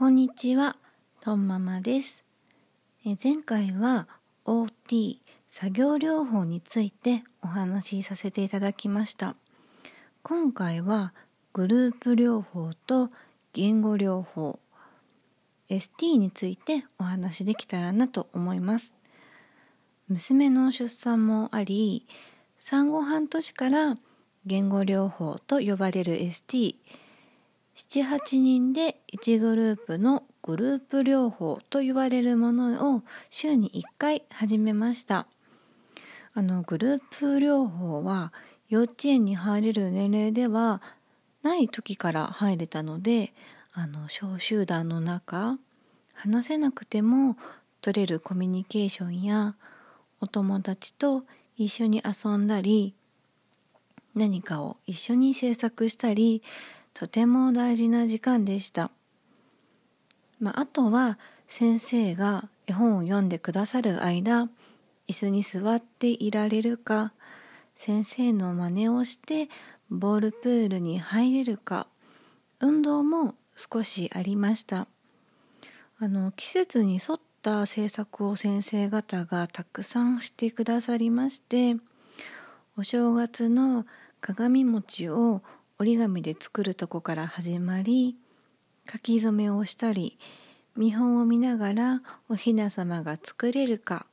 こんにちは、とんママです。え前回は OT 作業療法についてお話しさせていただきました。今回はグループ療法と言語療法 ST についてお話できたらなと思います。娘の出産もあり、産後半年から言語療法と呼ばれる ST 78人で1グループのグループ療法と言われるものを週に1回始めました。あのグループ療法は幼稚園に入れる年齢ではない時から入れたのであの小集団の中話せなくても取れるコミュニケーションやお友達と一緒に遊んだり何かを一緒に制作したりとても大事な時間でした。まあ、あとは先生が絵本を読んでくださる間椅子に座っていられるか先生の真似をしてボールプールに入れるか運動も少しありましたあの季節に沿った制作を先生方がたくさんしてくださりましてお正月の鏡餅を折り紙で作るとこから始まり書き初めをしたり見本を見ながらおひな様が作れるか。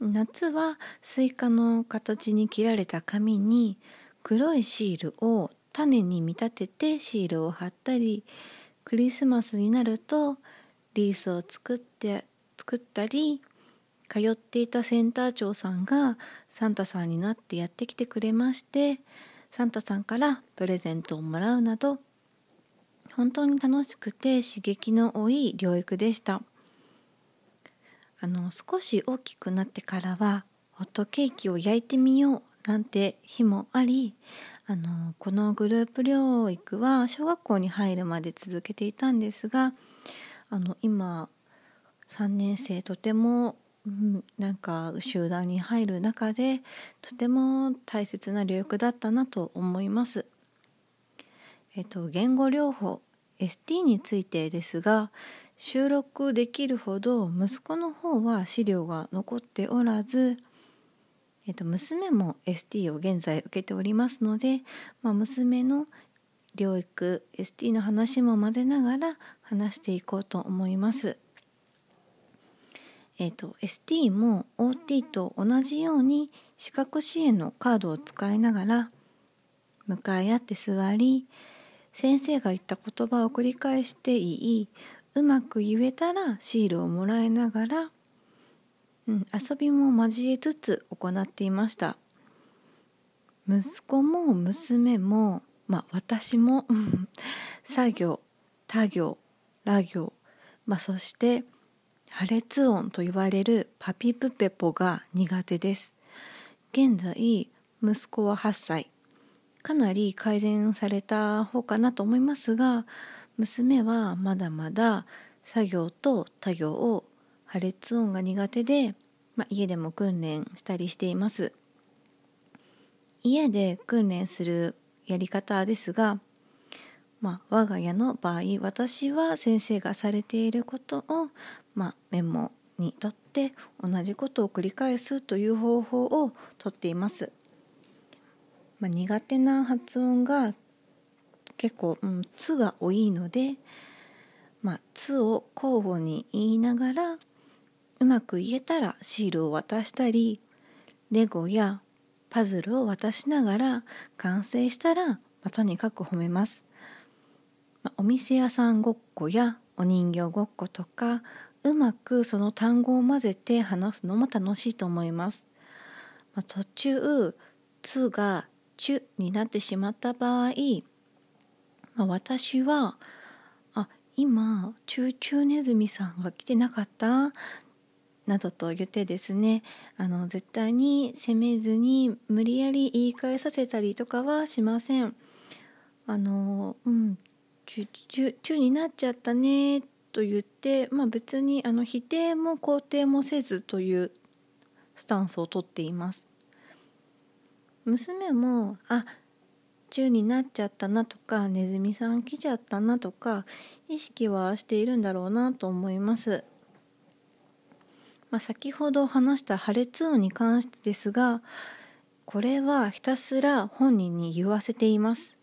夏はスイカの形に切られた紙に黒いシールを種に見立ててシールを貼ったりクリスマスになるとリースを作って作ったり通っていたセンター長さんがサンタさんになってやってきてくれましてサンタさんからプレゼントをもらうなど本当に楽しくて刺激の多い療育でした。あの少し大きくなってからはホットケーキを焼いてみようなんて日もありあのこのグループ療育は小学校に入るまで続けていたんですがあの今3年生とてもうん、なんか集団に入る中でとても大切な療育だったなと思います。えっと、言語療法 ST についてですが収録できるほど息子の方は資料が残っておらず、えっと、娘も ST を現在受けておりますので、まあ、娘の療育 ST の話も混ぜながら話していこうと思います。えーと、ST も OT と同じように視覚支援のカードを使いながら向かい合って座り先生が言った言葉を繰り返していいうまく言えたらシールをもらいながら、うん、遊びも交えつつ行っていました。息子も娘もまあ私も作業他行ラ行、まあ、そして破裂音と言われるパピプペポが苦手です。現在、息子は8歳。かなり改善された方かなと思いますが、娘はまだまだ作業と他行を破裂音が苦手で、まあ、家でも訓練したりしています。家で訓練するやり方ですが、まあ、我が家の場合私は先生がされていることをまあ、メモにとって同じことを繰り返すという方法をとっています。まあ、苦手な発音が結構「うん」「つ」が多いので「まあ、つ」を交互に言いながらうまく言えたらシールを渡したりレゴやパズルを渡しながら完成したら、まあ、とにかく褒めます。まあ、お店屋さんごっこやお人形ごっことかうまくその単語を混ぜて話すのも楽しいと思います。まあ、途中「つ」が「ちゅ」になってしまった場合、まあ、私は「あ今チューチューネズミさんが来てなかった?」などと言ってですねあの絶対に責めずに無理やり言い返させたりとかはしません。あのうんチュチュチュになっちゃったねと言って、まあ、別にあの否定も肯定もせずというスタンスをとっています。娘も「あ中になっちゃったなとかネズミさん来ちゃったなとか意識はしているんだろうなと思います。まあ、先ほど話した破裂音に関してですがこれはひたすら本人に言わせています、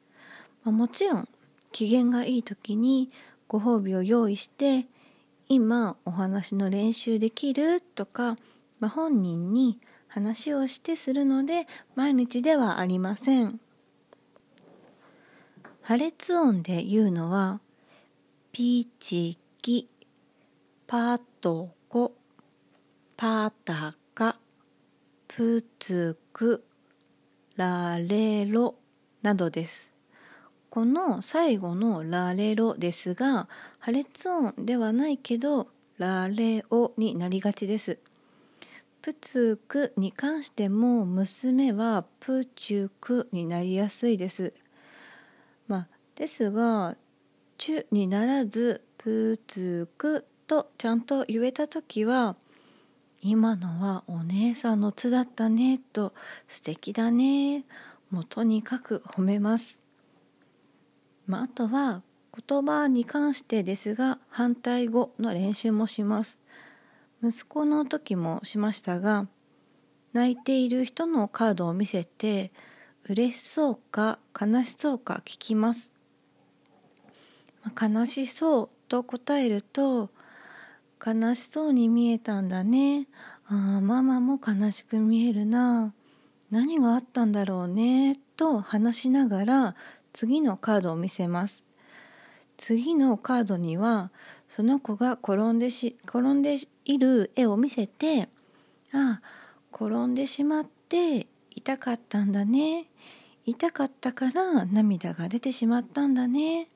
まあ、もちろん機嫌がいい時にご褒美を用意して今お話の練習できるとか、まあ、本人に話をしてするので毎日ではありません。破裂音で言うのはピチキパトコパタカプツクラレロなどです。この最後のラレロですが破裂音ではないけどラレオになりがちです。プツクに関しても娘はプチュクになりやすいです。まあですがチュにならずプツクとちゃんと言えた時は今のはお姉さんの「つ」だったねと素敵だね。もうとにかく褒めます、まあ、あとは言葉に関してですが反対語の練習もします。息子の時もしましたが泣いている人のカードを見せて嬉しそうか悲しそうか聞きます。悲しそうと答えると悲しそうに見えたんだね。ああママも悲しく見えるな。何があったんだろうね。と話しながら次のカードを見せます。次のカードにはその子が転んでし転んでいる絵を見せてああ転んでしまって痛かったんだね。痛かったから涙が出てしまったんだね。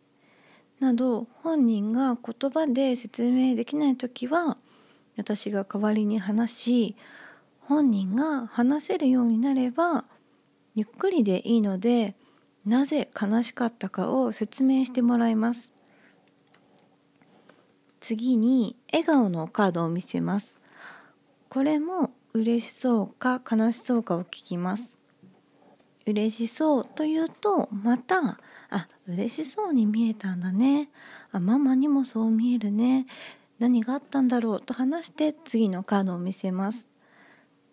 など本人が言葉で説明できない時は私が代わりに話し本人が話せるようになればゆっくりでいいのでなぜ悲しかったかを説明してもらいます。次に笑顔のカードを見せます。これも嬉しそうか悲しそうかを聞きます。嬉しそうというとまたあ嬉しそうに見えたんだね。あママにもそう見えるね。何があったんだろうと話して次のカードを見せます。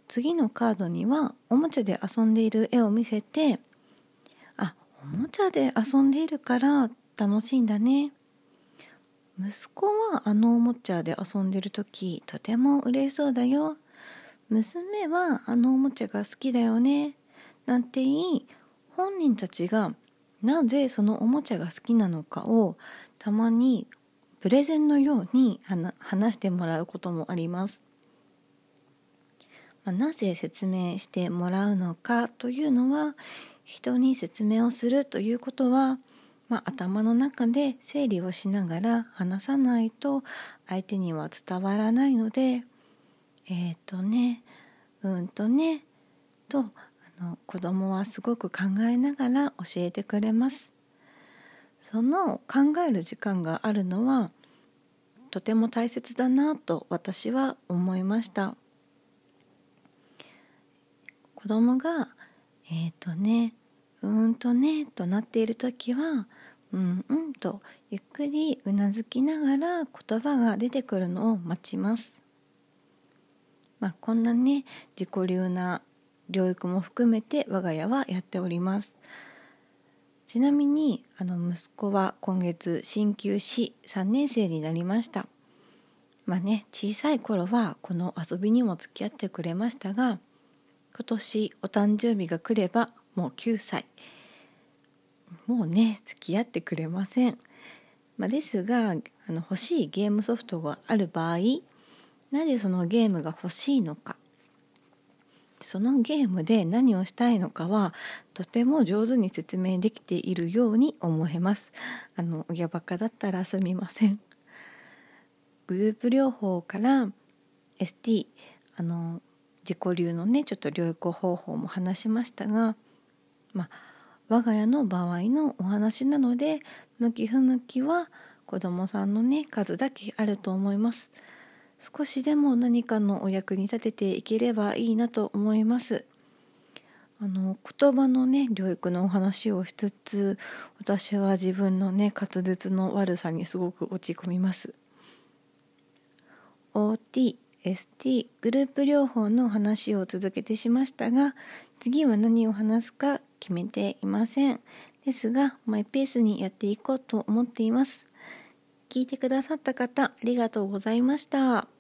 次のカードにはおもちゃで遊んでいる絵を見せておもちゃで遊んでいるから楽しいんだね。息子はあのおもちゃで遊んでる時とても嬉しそうだよ。娘はあのおもちゃが好きだよね。なんて言い本人たちがなぜそのおもちゃが好きなのかをたまにプレゼンのように話してもらうこともあります。まあ、なぜ説明してもらうのかというのは人に説明をするということは、まあ、頭の中で整理をしながら話さないと相手には伝わらないのでえっ、ー、とねうんとねとあの子供はすごく考えながら教えてくれます。その考える時間があるのはとても大切だなと私は思いました。子供が「えっ、ー、とねうんとね」となっている時は「うんうん」とゆっくりうなずきながら言葉が出てくるのを待ちます。まあ、こんなね自己流な療育も含めて我が家はやっておりますちなみにあの息子は今月鍼灸師3年生になりましたまあね小さい頃はこの遊びにも付き合ってくれましたが今年お誕生日が来ればもう9歳。もうね付き合ってくれません、まあ、ですがあの欲しいゲームソフトがある場合なぜそのゲームが欲しいのか。そのゲームで何をしたいのかはとても上手に説明できているように思えます。あの親バカだったらすみません。グループ療法から ST あの自己流のねちょっと療育方法も話しましたがまあ我が家の場合のお話なので向き不向きは子供さんのね数だけあると思います。少しでも何かのお役に立てていければいいなと思いますあの言葉のね療育のお話をしつつ私は自分のね滑舌の悪さにすごく落ち込みます OT ST グループ療法の話を続けてしましたが次は何を話すか決めていませんですがマイペースにやっていこうと思っています聞いてくださった方ありがとうございました。